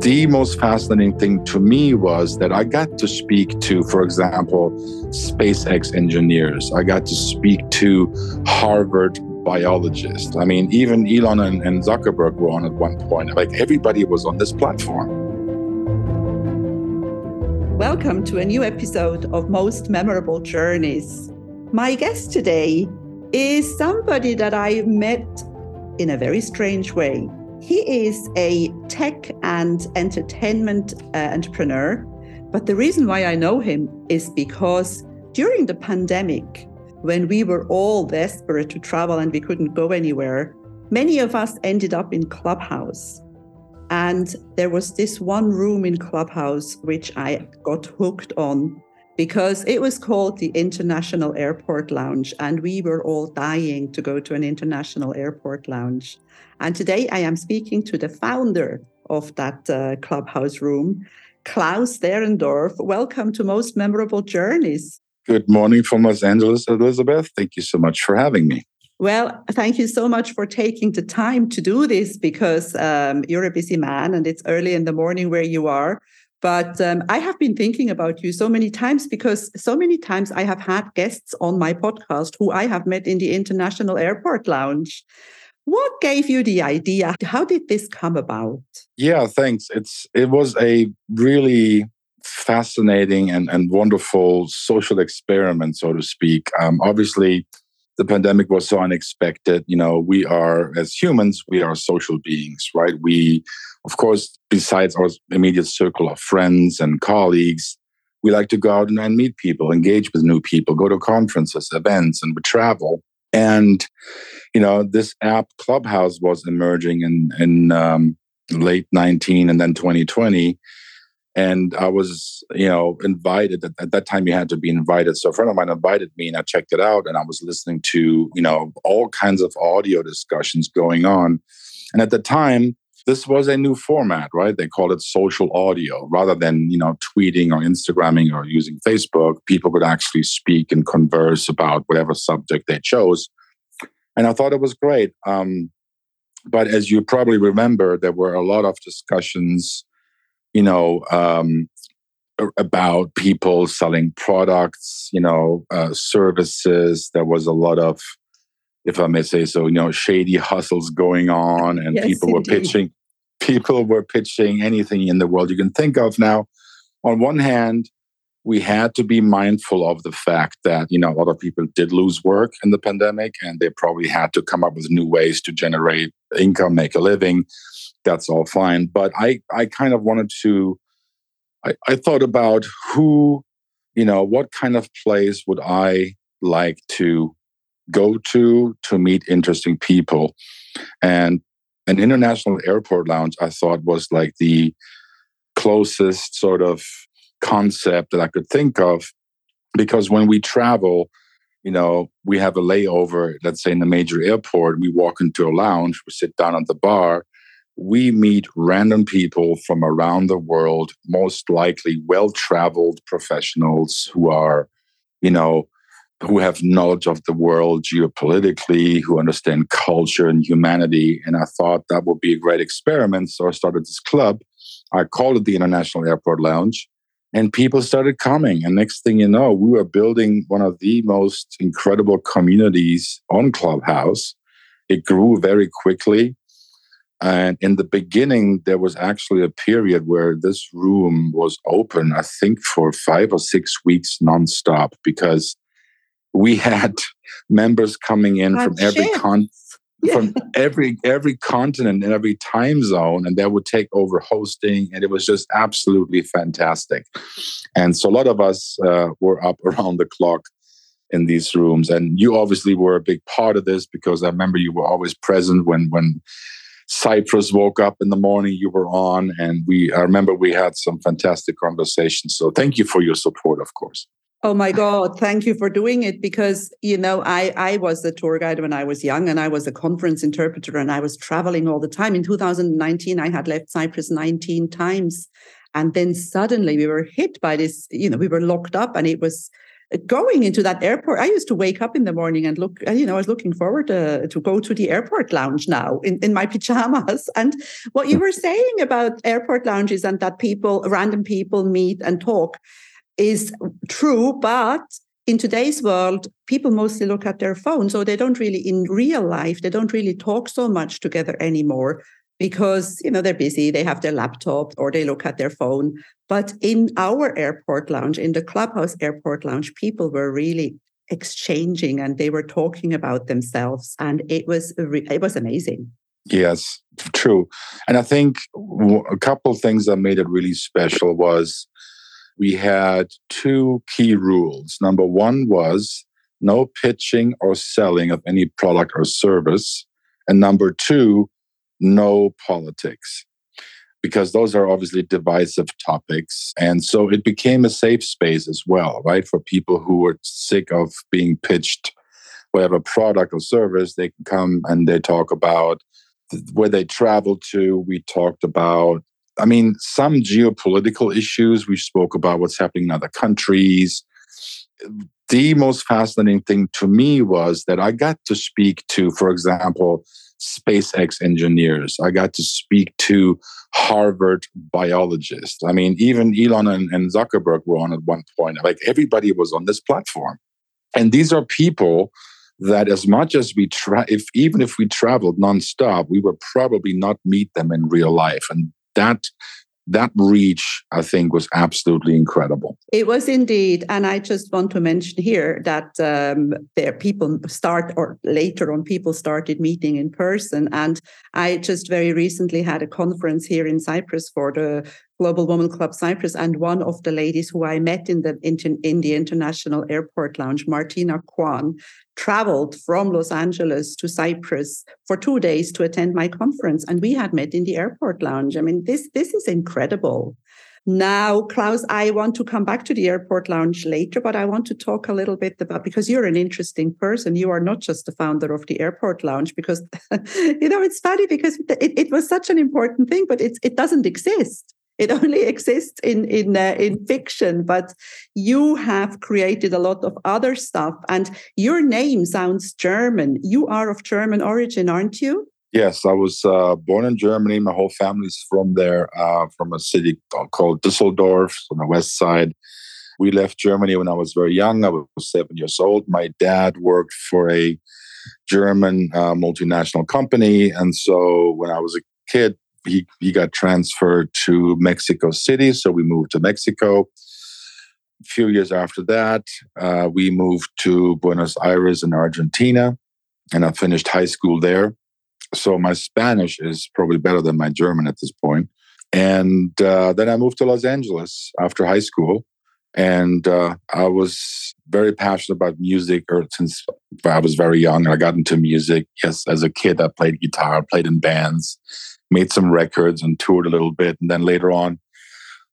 the most fascinating thing to me was that I got to speak to, for example, SpaceX engineers. I got to speak to Harvard biologists. I mean, even Elon and, and Zuckerberg were on at one point. Like everybody was on this platform. Welcome to a new episode of Most Memorable Journeys. My guest today is somebody that I met in a very strange way. He is a tech and entertainment uh, entrepreneur. But the reason why I know him is because during the pandemic, when we were all desperate to travel and we couldn't go anywhere, many of us ended up in Clubhouse. And there was this one room in Clubhouse which I got hooked on because it was called the International Airport Lounge, and we were all dying to go to an international airport lounge. And today I am speaking to the founder of that uh, clubhouse room, Klaus Derendorf. Welcome to Most Memorable Journeys. Good morning from Los Angeles, Elizabeth. Thank you so much for having me. Well, thank you so much for taking the time to do this because um, you're a busy man and it's early in the morning where you are. But um, I have been thinking about you so many times because so many times I have had guests on my podcast who I have met in the International Airport Lounge. What gave you the idea? How did this come about? Yeah, thanks. It's it was a really fascinating and, and wonderful social experiment, so to speak. Um, obviously, the pandemic was so unexpected. You know, we are as humans, we are social beings, right? We, of course, besides our immediate circle of friends and colleagues, we like to go out and, meet people, engage with new people, go to conferences, events, and we travel. And you know, this app Clubhouse was emerging in in um, late 19 and then 2020. And I was, you know, invited. At that time, you had to be invited. So a friend of mine invited me, and I checked it out. And I was listening to, you know, all kinds of audio discussions going on. And at the time, this was a new format, right? They called it social audio rather than, you know, tweeting or Instagramming or using Facebook. People could actually speak and converse about whatever subject they chose and I thought it was great. Um, but as you probably remember, there were a lot of discussions, you know, um, about people selling products, you know, uh, services. There was a lot of, if I may say so, you know, shady hustles going on, and yes, people indeed. were pitching. People were pitching anything in the world you can think of. Now, on one hand, we had to be mindful of the fact that you know a lot of people did lose work in the pandemic and they probably had to come up with new ways to generate income make a living that's all fine but i i kind of wanted to i, I thought about who you know what kind of place would i like to go to to meet interesting people and an international airport lounge i thought was like the closest sort of concept that I could think of. Because when we travel, you know, we have a layover, let's say in a major airport, we walk into a lounge, we sit down at the bar, we meet random people from around the world, most likely well traveled professionals who are, you know, who have knowledge of the world geopolitically, who understand culture and humanity. And I thought that would be a great experiment. So I started this club. I called it the International Airport Lounge and people started coming and next thing you know we were building one of the most incredible communities on clubhouse it grew very quickly and in the beginning there was actually a period where this room was open i think for five or six weeks nonstop because we had members coming in oh, from every con- from every every continent and every time zone and that would take over hosting and it was just absolutely fantastic. And so a lot of us uh, were up around the clock in these rooms. And you obviously were a big part of this because i remember you were always present when when cyprus woke up in the morning you were on. And we i remember we had some fantastic conversations. So thank you for your support of course Oh my God, thank you for doing it because, you know, I, I was a tour guide when I was young and I was a conference interpreter and I was traveling all the time. In 2019, I had left Cyprus 19 times. And then suddenly we were hit by this, you know, we were locked up and it was uh, going into that airport, I used to wake up in the morning and look, uh, you know, I was looking forward to, to go to the airport lounge now in, in my pajamas. And what you were saying about airport lounges and that people, random people meet and talk is true. But in today's world, people mostly look at their phone. So they don't really, in real life, they don't really talk so much together anymore because you know they're busy they have their laptop or they look at their phone but in our airport lounge in the clubhouse airport lounge people were really exchanging and they were talking about themselves and it was it was amazing yes true and i think a couple things that made it really special was we had two key rules number one was no pitching or selling of any product or service and number two no politics because those are obviously divisive topics. And so it became a safe space as well, right? For people who were sick of being pitched whatever product or service, they can come and they talk about where they travel to. We talked about, I mean, some geopolitical issues. We spoke about what's happening in other countries. The most fascinating thing to me was that I got to speak to, for example, SpaceX engineers. I got to speak to Harvard biologists. I mean, even Elon and, and Zuckerberg were on at one point. Like everybody was on this platform. And these are people that as much as we try if even if we traveled nonstop, we would probably not meet them in real life. And that that reach, I think, was absolutely incredible. It was indeed, and I just want to mention here that um, there people start or later on people started meeting in person, and I just very recently had a conference here in Cyprus for the Global Women Club Cyprus, and one of the ladies who I met in the in the International Airport Lounge, Martina Kwan, traveled from Los Angeles to Cyprus for two days to attend my conference, and we had met in the airport lounge. I mean, this this is incredible. Now, Klaus, I want to come back to the airport lounge later, but I want to talk a little bit about because you're an interesting person. You are not just the founder of the airport lounge, because you know it's funny because it, it was such an important thing, but it's it doesn't exist. It only exists in in uh, in fiction, but you have created a lot of other stuff. And your name sounds German. You are of German origin, aren't you? Yes, I was uh, born in Germany. My whole family's from there, uh, from a city called Düsseldorf on the west side. We left Germany when I was very young. I was seven years old. My dad worked for a German uh, multinational company. And so when I was a kid, he, he got transferred to Mexico City, so we moved to Mexico. A few years after that, uh, we moved to Buenos Aires in Argentina, and I finished high school there. So my Spanish is probably better than my German at this point. And uh, then I moved to Los Angeles after high school, and uh, I was very passionate about music or since I was very young. And I got into music. Yes, as a kid, I played guitar, played in bands, made some records and toured a little bit. And then later on,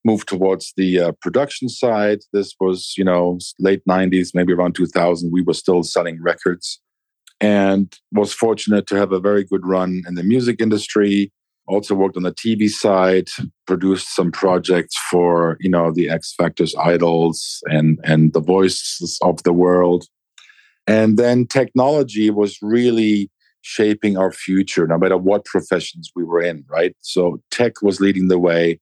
moved towards the uh, production side. This was, you know, late 90s, maybe around 2000. We were still selling records and was fortunate to have a very good run in the music industry. Also worked on the TV side, produced some projects for, you know, the X Factors idols and, and the voices of the world. And then technology was really shaping our future, no matter what professions we were in, right? So tech was leading the way.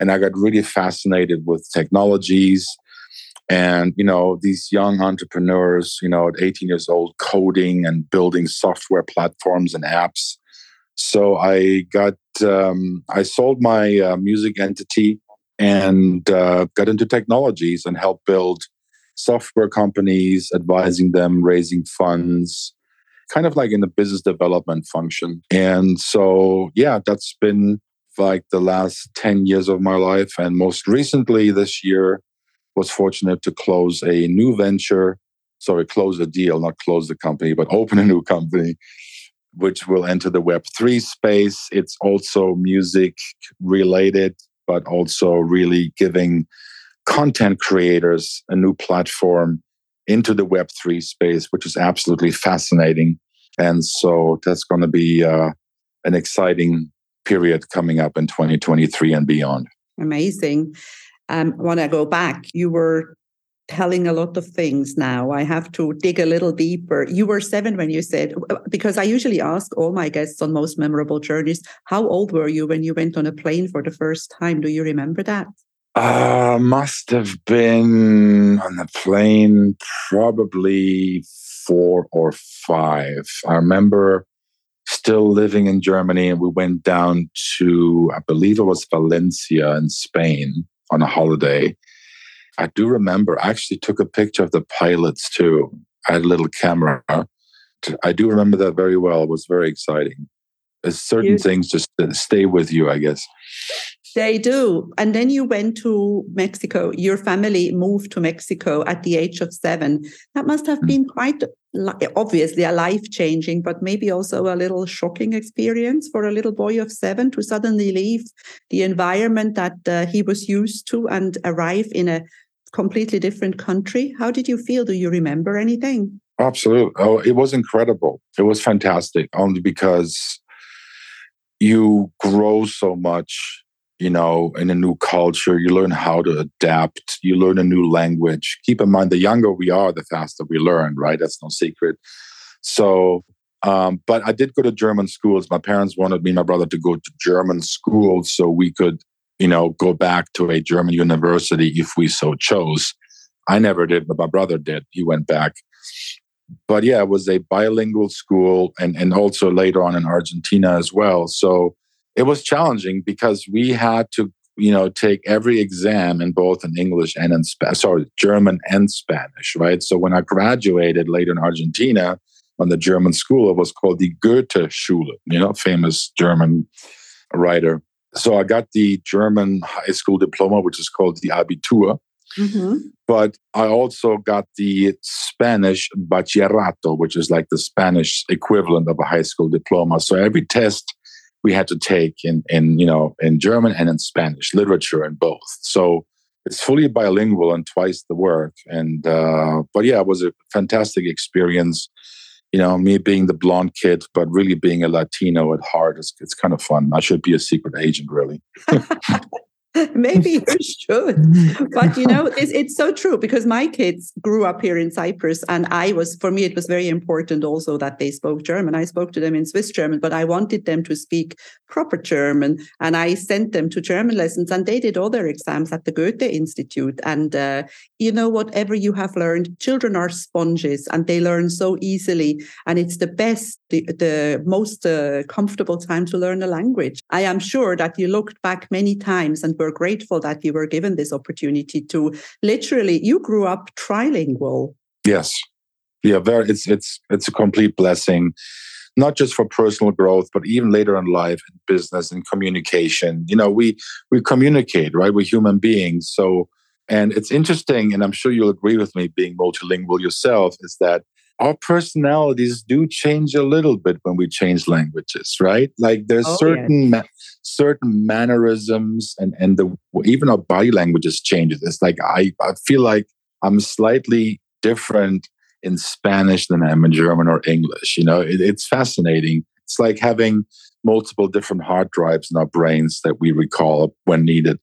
And I got really fascinated with technologies and, you know, these young entrepreneurs, you know, at 18 years old, coding and building software platforms and apps. So I got, um, I sold my uh, music entity and uh, got into technologies and helped build software companies, advising them, raising funds, kind of like in the business development function. And so, yeah, that's been like the last 10 years of my life. And most recently this year, was fortunate to close a new venture. Sorry, close a deal, not close the company, but open a new company, which will enter the Web3 space. It's also music related, but also really giving content creators a new platform into the Web3 space, which is absolutely fascinating. And so that's going to be uh, an exciting period coming up in 2023 and beyond. Amazing. Um, when I go back, you were telling a lot of things now. I have to dig a little deeper. You were seven when you said, because I usually ask all my guests on most memorable journeys, how old were you when you went on a plane for the first time? Do you remember that? Uh, must have been on the plane probably four or five. I remember still living in Germany and we went down to, I believe it was Valencia in Spain on a holiday. I do remember, I actually took a picture of the pilots too. I had a little camera. I do remember that very well. It was very exciting. There's certain things just stay with you, I guess. They do. And then you went to Mexico. Your family moved to Mexico at the age of seven. That must have hmm. been quite obviously a life changing, but maybe also a little shocking experience for a little boy of seven to suddenly leave the environment that uh, he was used to and arrive in a completely different country. How did you feel? Do you remember anything? Absolutely. Oh, it was incredible. It was fantastic only because you grow so much, you know, in a new culture. You learn how to adapt. You learn a new language. Keep in mind, the younger we are, the faster we learn, right? That's no secret. So, um, but I did go to German schools. My parents wanted me and my brother to go to German schools so we could you know, go back to a German university if we so chose. I never did, but my brother did. He went back. But yeah, it was a bilingual school and, and also later on in Argentina as well. So it was challenging because we had to, you know, take every exam in both in English and in Spanish, sorry, German and Spanish, right? So when I graduated later in Argentina on the German school, it was called the Goethe Schule, you know, famous German writer so I got the German high school diploma, which is called the Abitur. Mm-hmm. But I also got the Spanish bachillerato, which is like the Spanish equivalent of a high school diploma. So every test we had to take in, in you know in German and in Spanish, literature and both. So it's fully bilingual and twice the work. And uh, but yeah, it was a fantastic experience you know, me being the blonde kid, but really being a Latino at heart, it's, it's kind of fun. I should be a secret agent, really. Maybe you should. But you know, it's, it's so true because my kids grew up here in Cyprus. And I was, for me, it was very important also that they spoke German. I spoke to them in Swiss German, but I wanted them to speak proper German. And I sent them to German lessons and they did all their exams at the Goethe Institute. And, uh, you know, whatever you have learned, children are sponges and they learn so easily. And it's the best, the, the most uh, comfortable time to learn a language. I am sure that you looked back many times and were grateful that you were given this opportunity to literally, you grew up trilingual. Yes. Yeah, very it's it's it's a complete blessing not just for personal growth, but even later in life, in business and communication. You know, we we communicate, right? We're human beings. So, and it's interesting, and I'm sure you'll agree with me, being multilingual yourself, is that our personalities do change a little bit when we change languages, right? Like there's oh, certain ma- certain mannerisms, and and the even our body languages changes. It's like I I feel like I'm slightly different in Spanish than I am in German or English. You know, it, it's fascinating. It's like having multiple different hard drives in our brains that we recall when needed.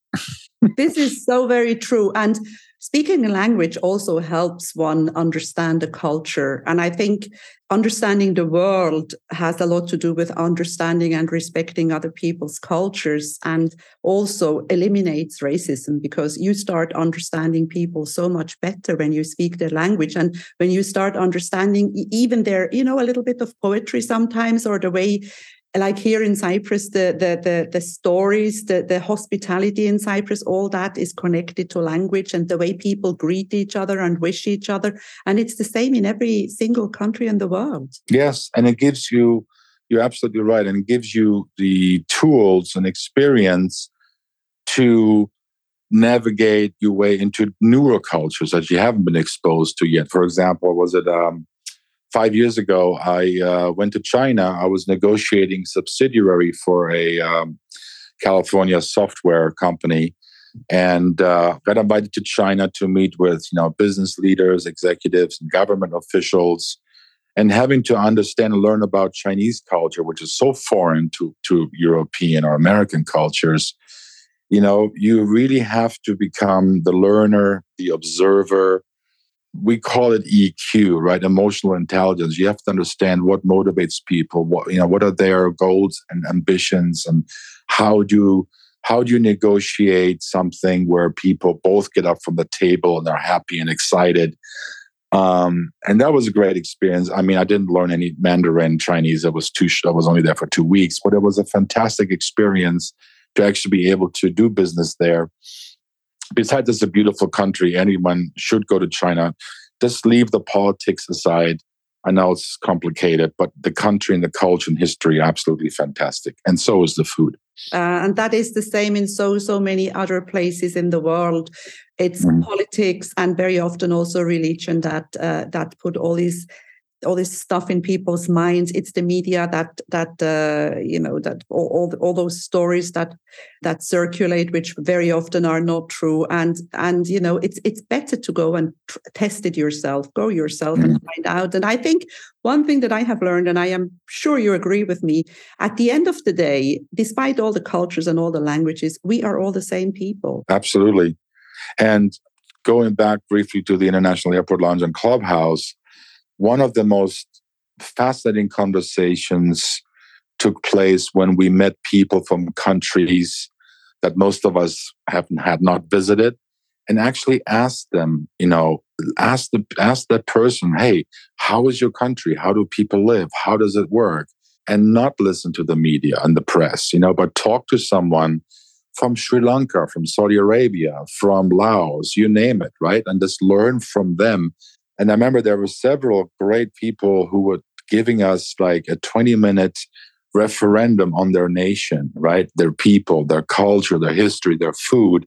this is so very true. And speaking a language also helps one understand the culture. And I think understanding the world has a lot to do with understanding and respecting other people's cultures and also eliminates racism because you start understanding people so much better when you speak their language and when you start understanding even their you know a little bit of poetry sometimes or the way like here in Cyprus, the the the, the stories, the, the hospitality in Cyprus, all that is connected to language and the way people greet each other and wish each other. And it's the same in every single country in the world. Yes. And it gives you you're absolutely right. And gives you the tools and experience to navigate your way into newer cultures that you haven't been exposed to yet. For example, was it um, five years ago, I uh, went to China. I was negotiating subsidiary for a um, California software company, and uh, got invited to China to meet with you know business leaders, executives, and government officials, and having to understand and learn about Chinese culture, which is so foreign to to European or American cultures. You know, you really have to become the learner, the observer, we call it EQ, right? Emotional intelligence. You have to understand what motivates people, what you know, what are their goals and ambitions, and how do how do you negotiate something where people both get up from the table and they're happy and excited um, and that was a great experience. I mean, I didn't learn any Mandarin Chinese. I was too. I was only there for two weeks, but it was a fantastic experience to actually be able to do business there. Besides, it's a beautiful country. Anyone should go to China. Just leave the politics aside. I know it's complicated, but the country and the culture and history absolutely fantastic, and so is the food. Uh, and that is the same in so so many other places in the world it's mm. politics and very often also religion that uh, that put all these all this stuff in people's minds. It's the media that that uh, you know that all, all, all those stories that that circulate which very often are not true. And and you know it's it's better to go and tr- test it yourself go yourself mm. and find out. And i think one thing that i have learned and i am sure you agree with me at the end of the day despite all the cultures and all the languages we are all the same people. Absolutely. And going back briefly to the International Airport Lounge and Clubhouse, one of the most fascinating conversations took place when we met people from countries that most of us have had not visited and actually asked them, you know, ask the ask that person, hey, how is your country? How do people live? How does it work? And not listen to the media and the press, you know, but talk to someone from Sri Lanka, from Saudi Arabia, from Laos, you name it, right? And just learn from them. And I remember there were several great people who were giving us like a 20 minute referendum on their nation, right? Their people, their culture, their history, their food.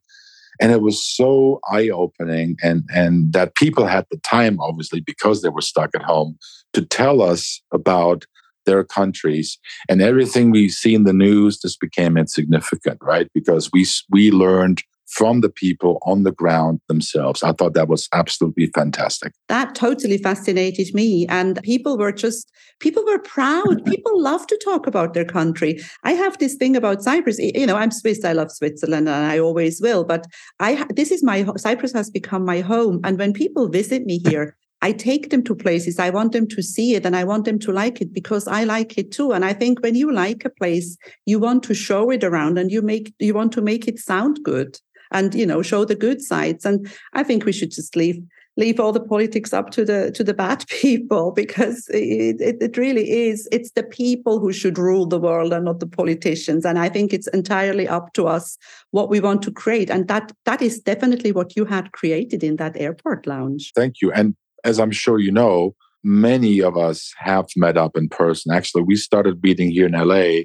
And it was so eye opening. And, and that people had the time, obviously, because they were stuck at home, to tell us about their countries and everything we see in the news just became insignificant right because we we learned from the people on the ground themselves. I thought that was absolutely fantastic. That totally fascinated me. And people were just, people were proud. People love to talk about their country. I have this thing about Cyprus. You know, I'm Swiss. I love Switzerland and I always will. But I, this is my, Cyprus has become my home. And when people visit me here, I take them to places. I want them to see it and I want them to like it because I like it too. And I think when you like a place, you want to show it around and you make you want to make it sound good and you know show the good sides. And I think we should just leave leave all the politics up to the to the bad people because it, it, it, really is it's the people who should rule the world and not the politicians and i think it's entirely up to us what we want to create and that that is definitely what you had created in that airport lounge thank you and as I'm sure you know, many of us have met up in person. Actually, we started meeting here in LA.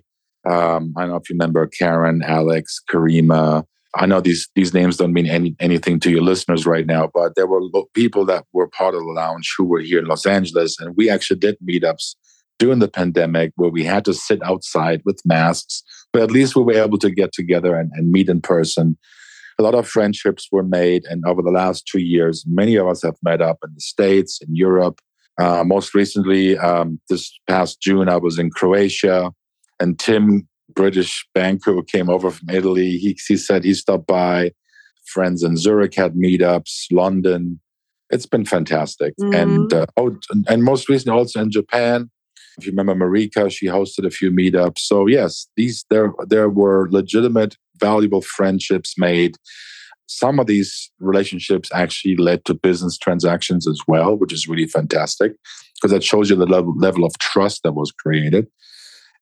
Um, I don't know if you remember Karen, Alex, Karima. I know these these names don't mean any, anything to your listeners right now, but there were people that were part of the lounge who were here in Los Angeles, and we actually did meetups during the pandemic where we had to sit outside with masks, but at least we were able to get together and, and meet in person a lot of friendships were made. And over the last two years, many of us have met up in the States, in Europe. Uh, most recently, um, this past June, I was in Croatia, and Tim, British banker who came over from Italy, he, he said he stopped by. Friends in Zurich had meetups, London. It's been fantastic. Mm-hmm. And uh, oh, and most recently also in Japan, if you remember Marika, she hosted a few meetups. So yes, these there there were legitimate, valuable friendships made. Some of these relationships actually led to business transactions as well, which is really fantastic because that shows you the level, level of trust that was created.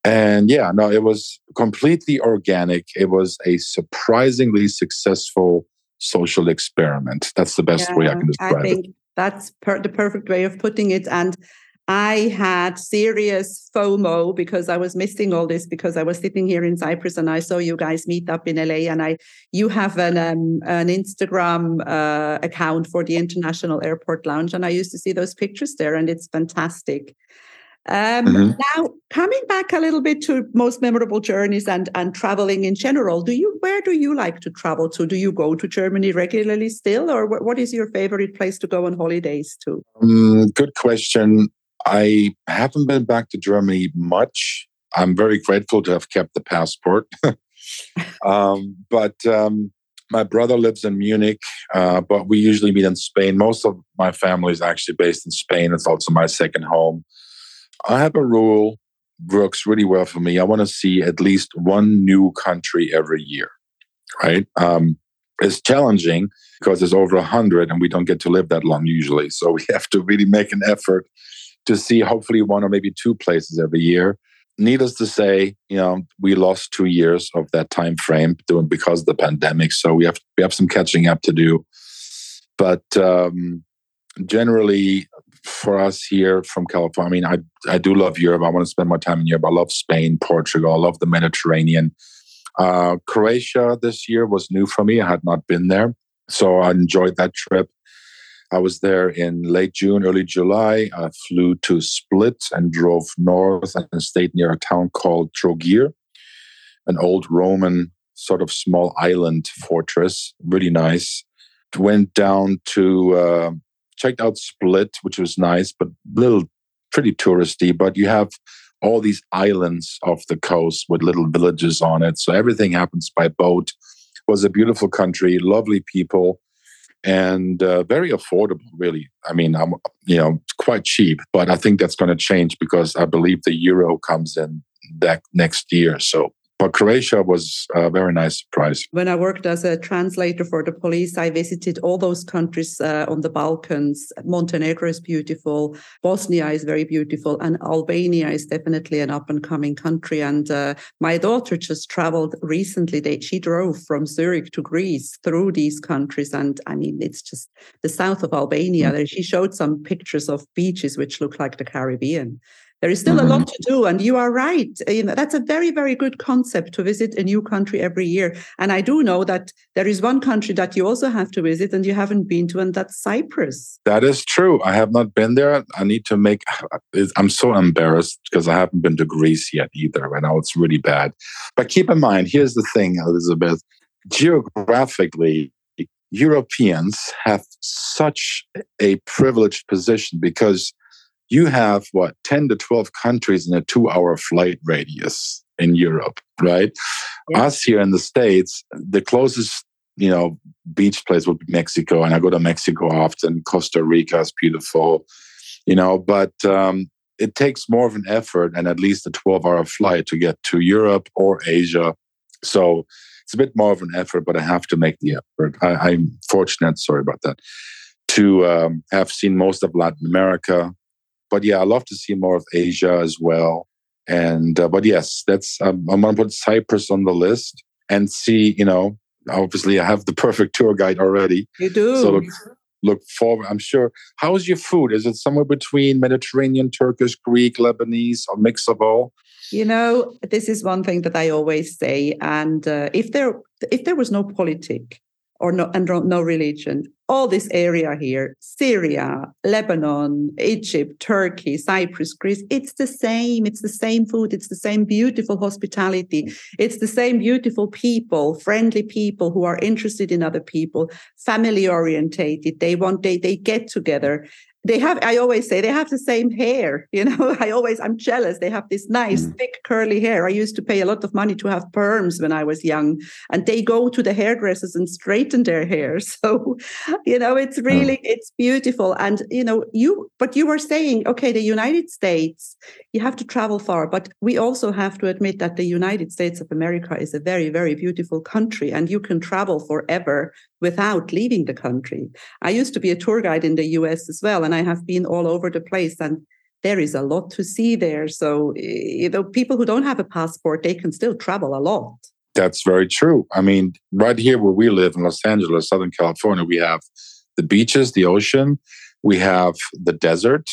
And yeah, no, it was completely organic. It was a surprisingly successful social experiment. That's the best yeah, way I can describe I think it. That's per- the perfect way of putting it. And I had serious FOMO because I was missing all this because I was sitting here in Cyprus and I saw you guys meet up in LA and I you have an um, an Instagram uh, account for the International Airport Lounge and I used to see those pictures there and it's fantastic. Um, mm-hmm. Now coming back a little bit to most memorable journeys and and traveling in general, do you where do you like to travel to? Do you go to Germany regularly still, or what, what is your favorite place to go on holidays to? Um, good question. I haven't been back to Germany much. I'm very grateful to have kept the passport. um, but um, My brother lives in Munich, uh, but we usually meet in Spain. Most of my family is actually based in Spain. It's also my second home. I have a rule works really well for me. I want to see at least one new country every year, right? Um, it's challenging because there's over a hundred, and we don't get to live that long usually. So we have to really make an effort to see hopefully one or maybe two places every year. Needless to say, you know, we lost two years of that time frame doing because of the pandemic. So we have we have some catching up to do. But um, generally, for us here from California, I mean, I I do love Europe. I want to spend more time in Europe. I love Spain, Portugal. I love the Mediterranean. Uh, Croatia this year was new for me. I had not been there, so I enjoyed that trip. I was there in late June, early July. I flew to Split and drove north and stayed near a town called Trogir, an old Roman sort of small island fortress, really nice. Went down to uh, checked out Split, which was nice, but little pretty touristy. But you have all these islands off the coast with little villages on it, so everything happens by boat. It was a beautiful country, lovely people and uh, very affordable really i mean i'm you know quite cheap but i think that's going to change because i believe the euro comes in that next year so but Croatia was a very nice surprise. When I worked as a translator for the police, I visited all those countries uh, on the Balkans. Montenegro is beautiful, Bosnia is very beautiful, and Albania is definitely an up and coming country. And uh, my daughter just traveled recently. They, she drove from Zurich to Greece through these countries. And I mean, it's just the south of Albania. Mm-hmm. She showed some pictures of beaches which look like the Caribbean. There is still mm-hmm. a lot to do, and you are right. You know, that's a very, very good concept to visit a new country every year. And I do know that there is one country that you also have to visit, and you haven't been to, and that's Cyprus. That is true. I have not been there. I need to make. I'm so embarrassed because I haven't been to Greece yet either. I know it's really bad. But keep in mind, here's the thing, Elizabeth. Geographically, Europeans have such a privileged position because you have what 10 to 12 countries in a two hour flight radius in Europe, right? Yeah. Us here in the States, the closest, you know, beach place would be Mexico. And I go to Mexico often. Costa Rica is beautiful, you know, but um, it takes more of an effort and at least a 12 hour flight to get to Europe or Asia. So it's a bit more of an effort, but I have to make the effort. I, am fortunate, sorry about that, to um, have seen most of Latin America, but yeah, I love to see more of Asia as well. And uh, but yes, that's um, I'm gonna put Cyprus on the list and see. You know, obviously I have the perfect tour guide already. You do. So look, look forward. I'm sure. How is your food? Is it somewhere between Mediterranean, Turkish, Greek, Lebanese, or mix of all? You know, this is one thing that I always say. And uh, if there if there was no politic, or no, and no religion. All this area here, Syria, Lebanon, Egypt, Turkey, Cyprus, Greece, it's the same. It's the same food. It's the same beautiful hospitality. It's the same beautiful people, friendly people who are interested in other people, family orientated. They want, they, they get together they have i always say they have the same hair you know i always i'm jealous they have this nice mm. thick curly hair i used to pay a lot of money to have perms when i was young and they go to the hairdressers and straighten their hair so you know it's mm. really it's beautiful and you know you but you were saying okay the united states you have to travel far but we also have to admit that the united states of america is a very very beautiful country and you can travel forever without leaving the country. I used to be a tour guide in the US as well, and I have been all over the place. And there is a lot to see there. So, eh, you know, people who don't have a passport, they can still travel a lot. That's very true. I mean, right here where we live in Los Angeles, Southern California, we have the beaches, the ocean, we have the desert,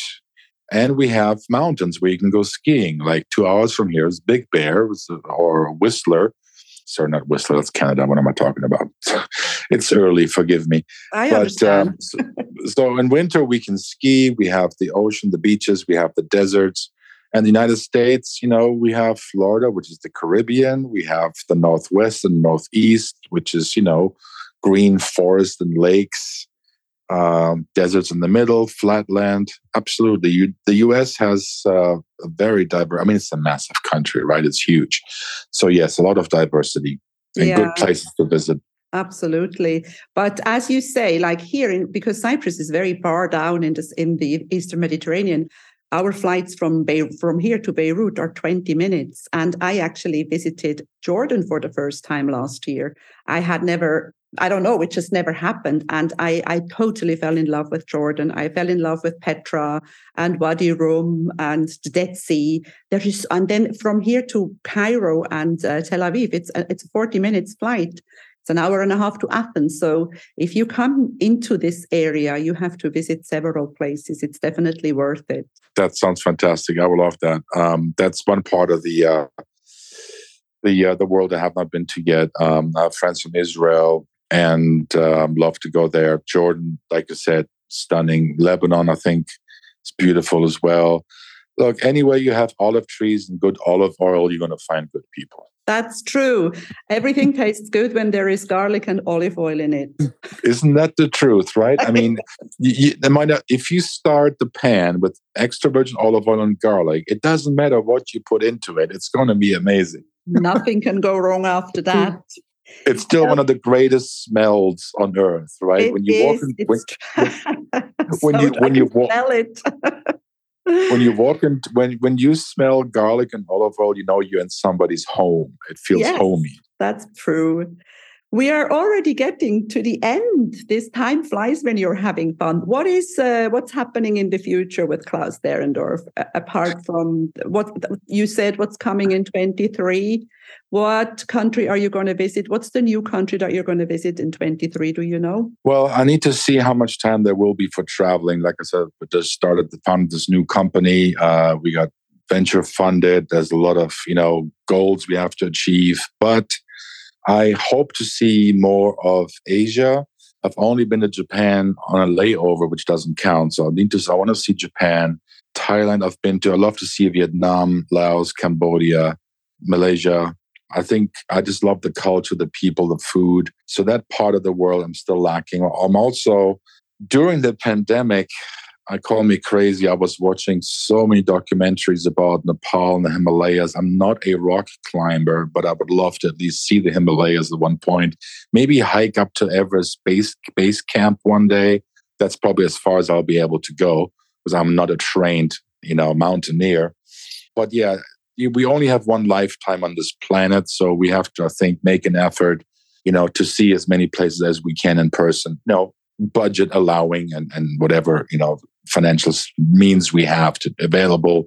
and we have mountains where you can go skiing. Like two hours from here is Big Bear or Whistler, sorry, not Whistler, that's Canada. What am I talking about? it's early, forgive me. I but, understand. Um, so, so, in winter, we can ski, we have the ocean, the beaches, we have the deserts. And the United States, you know, we have Florida, which is the Caribbean. We have the Northwest and Northeast, which is, you know, green forest and lakes um, deserts in the middle, flatland. Absolutely. You, the US has uh, a very diverse, I mean, it's a massive country, right? It's huge. So, yes, a lot of diversity and yeah. good places to visit. Absolutely. But as you say, like here, in, because Cyprus is very far down in, this, in the Eastern Mediterranean, our flights from Be- from here to Beirut are 20 minutes. And I actually visited Jordan for the first time last year. I had never I don't know, it just never happened. And I, I totally fell in love with Jordan. I fell in love with Petra and Wadi Rum and the Dead Sea. There is, and then from here to Cairo and uh, Tel Aviv, it's a, it's a 40 minutes flight. It's an hour and a half to Athens. So if you come into this area, you have to visit several places. It's definitely worth it. That sounds fantastic. I will love that. Um, that's one part of the uh, the uh, the world I have not been to yet. Um, friends from Israel and um, love to go there. Jordan, like I said, stunning. Lebanon, I think, is beautiful as well. Look, anywhere you have olive trees and good olive oil, you're going to find good people. That's true. Everything tastes good when there is garlic and olive oil in it. Isn't that the truth, right? I mean, you, you, if you start the pan with extra virgin olive oil and garlic, it doesn't matter what you put into it, it's going to be amazing. Nothing can go wrong after that. It's still one of the greatest smells on earth, right? It when you is, walk in, when, when you when you walk smell it when you walk in, when when you smell garlic and olive oil, you know you're in somebody's home. It feels yes, homey. That's true. We are already getting to the end. This time flies when you're having fun. What is uh, what's happening in the future with Klaus Derendorf? Apart from what you said, what's coming in 23? What country are you going to visit? What's the new country that you're going to visit in 23? Do you know? Well, I need to see how much time there will be for traveling. Like I said, we just started to found this new company. Uh, we got venture funded. There's a lot of you know goals we have to achieve, but I hope to see more of Asia. I've only been to Japan on a layover, which doesn't count. So I need to. I want to see Japan, Thailand. I've been to. I love to see Vietnam, Laos, Cambodia, Malaysia. I think I just love the culture, the people, the food. So that part of the world I'm still lacking. I'm also during the pandemic. I call me crazy. I was watching so many documentaries about Nepal and the Himalayas. I'm not a rock climber, but I would love to at least see the Himalayas at one point. Maybe hike up to Everest base base camp one day. That's probably as far as I'll be able to go because I'm not a trained, you know, mountaineer. But yeah, we only have one lifetime on this planet, so we have to, I think, make an effort, you know, to see as many places as we can in person. You know, budget allowing and, and whatever you know financial means we have to available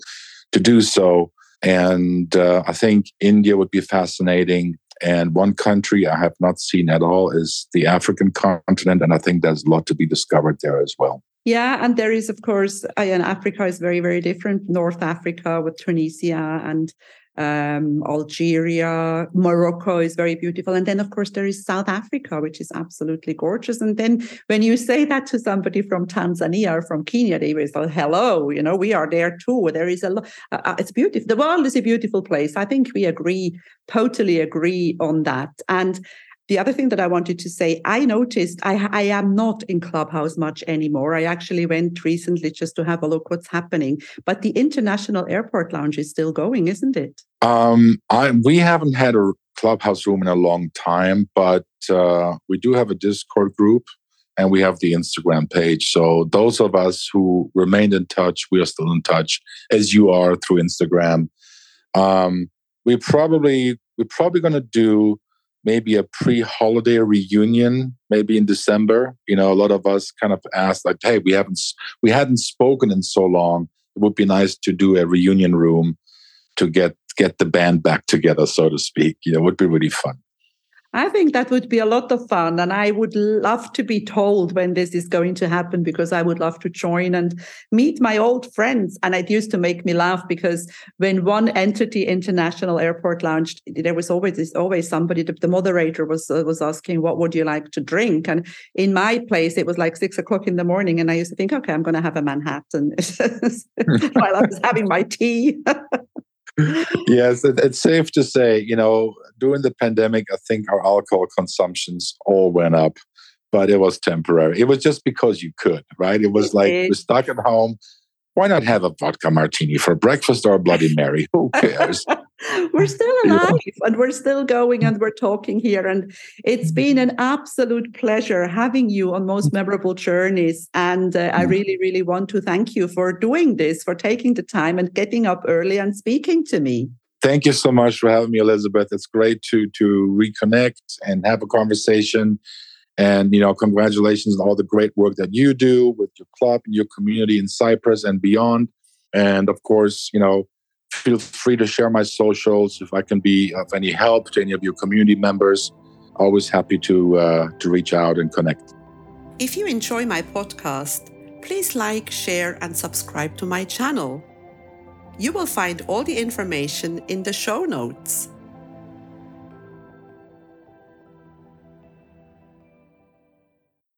to do so. And uh, I think India would be fascinating. And one country I have not seen at all is the African continent, and I think there's a lot to be discovered there as well. Yeah, and there is, of course, uh, and Africa is very, very different. North Africa with Tunisia and um, Algeria, Morocco is very beautiful. And then, of course, there is South Africa, which is absolutely gorgeous. And then when you say that to somebody from Tanzania or from Kenya, they will say, hello, you know, we are there too. There is a lot, uh, uh, it's beautiful. The world is a beautiful place. I think we agree, totally agree on that. And the other thing that I wanted to say, I noticed I, I am not in Clubhouse much anymore. I actually went recently just to have a look what's happening. But the International Airport Lounge is still going, isn't it? Um, I, we haven't had a Clubhouse room in a long time, but uh, we do have a Discord group and we have the Instagram page. So those of us who remained in touch, we are still in touch, as you are through Instagram. Um, we probably we're probably going to do maybe a pre-holiday reunion maybe in december. You know a lot of us kind of asked like hey we haven't we hadn't spoken in so long. It would be nice to do a reunion room to get get the band back together so to speak. You know it would be really fun I think that would be a lot of fun. And I would love to be told when this is going to happen because I would love to join and meet my old friends. And it used to make me laugh because when one entity international airport lounge, there was always always somebody, the, the moderator was uh, was asking, what would you like to drink? And in my place, it was like six o'clock in the morning. And I used to think, okay, I'm going to have a Manhattan while I was having my tea. yes, it, it's safe to say, you know, during the pandemic, I think our alcohol consumptions all went up, but it was temporary. It was just because you could, right? It was like we're stuck at home. Why not have a vodka martini for breakfast or a Bloody Mary? Who cares? we're still alive and we're still going and we're talking here. And it's been an absolute pleasure having you on Most Memorable Journeys. And uh, I mm. really, really want to thank you for doing this, for taking the time and getting up early and speaking to me. Thank you so much for having me, Elizabeth. It's great to to reconnect and have a conversation. And you know, congratulations on all the great work that you do with your club and your community in Cyprus and beyond. And of course, you know, feel free to share my socials if I can be of any help to any of your community members. Always happy to uh, to reach out and connect. If you enjoy my podcast, please like, share, and subscribe to my channel. You will find all the information in the show notes.